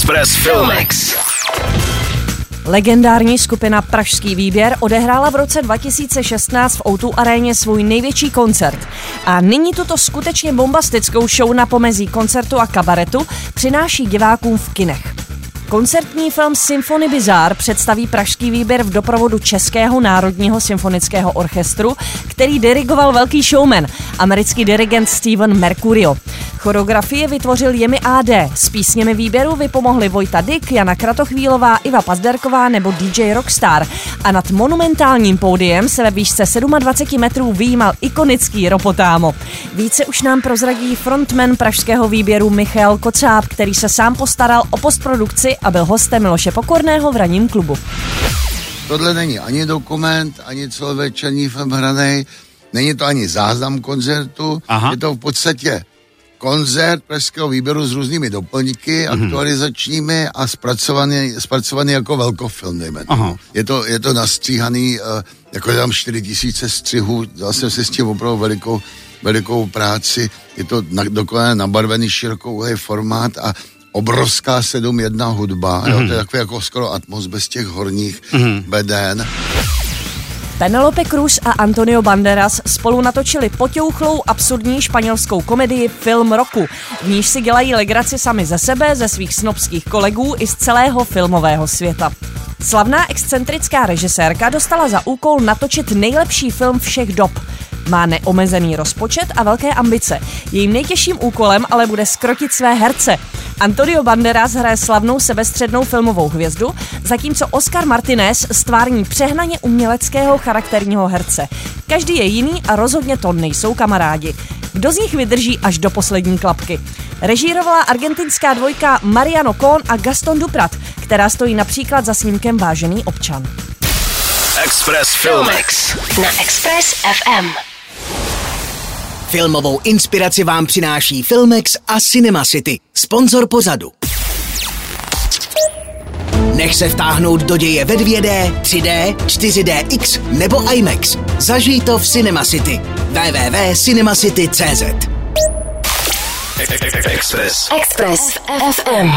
Express Filmex. Legendární skupina Pražský výběr odehrála v roce 2016 v O2 aréně svůj největší koncert. A nyní tuto skutečně bombastickou show na pomezí koncertu a kabaretu přináší divákům v kinech. Koncertní film Symphony Bizarre představí pražský výběr v doprovodu Českého národního symfonického orchestru, který dirigoval velký showman, americký dirigent Steven Mercurio. Choreografie vytvořil Jemi AD. S písněmi výběru vypomohli Vojta Dick, Jana Kratochvílová, Iva Pazderková nebo DJ Rockstar. A nad monumentálním pódiem se ve výšce 27 metrů výjímal ikonický Ropotámo. Více už nám prozradí frontman pražského výběru Michal Kocáb, který se sám postaral o postprodukci a byl hostem Miloše Pokorného v raním klubu. Tohle není ani dokument, ani celovečerní film hranej, není to ani záznam koncertu, Aha. je to v podstatě koncert pražského výběru s různými doplňky, mm-hmm. aktualizačními a zpracovaný, zpracovaný jako velkofilm, dejme to. Je to, je to nastříhaný, uh, jako tam 4 tisíce střihů, dal jsem si s tím opravdu velikou, velikou práci, je to na, dokonale nabarvený širokou formát a obrovská 7-1 hudba, mm-hmm. jo, to je mhm. takový jako skoro atmos bez těch horních mm-hmm. beden. Penelope Cruz a Antonio Banderas spolu natočili potěuchlou absurdní španělskou komedii Film roku, v níž si dělají legraci sami ze sebe, ze svých snobských kolegů i z celého filmového světa. Slavná excentrická režisérka dostala za úkol natočit nejlepší film všech dob. Má neomezený rozpočet a velké ambice. Jejím nejtěžším úkolem ale bude skrotit své herce. Antonio Banderas hraje slavnou sebestřednou filmovou hvězdu, zatímco Oscar Martinez stvární přehnaně uměleckého charakterního herce. Každý je jiný a rozhodně to nejsou kamarádi. Kdo z nich vydrží až do poslední klapky? Režírovala argentinská dvojka Mariano Kohn a Gaston Duprat, která stojí například za snímkem Vážený občan. Express Filmex na Express FM. Filmovou inspiraci vám přináší Filmex a Cinema City, sponzor pořadu. Nech se vtáhnout do děje ve 2D, 3D, 4DX nebo IMAX. Zažij to v Cinema City. www.cinemacity.cz Express. Express FM.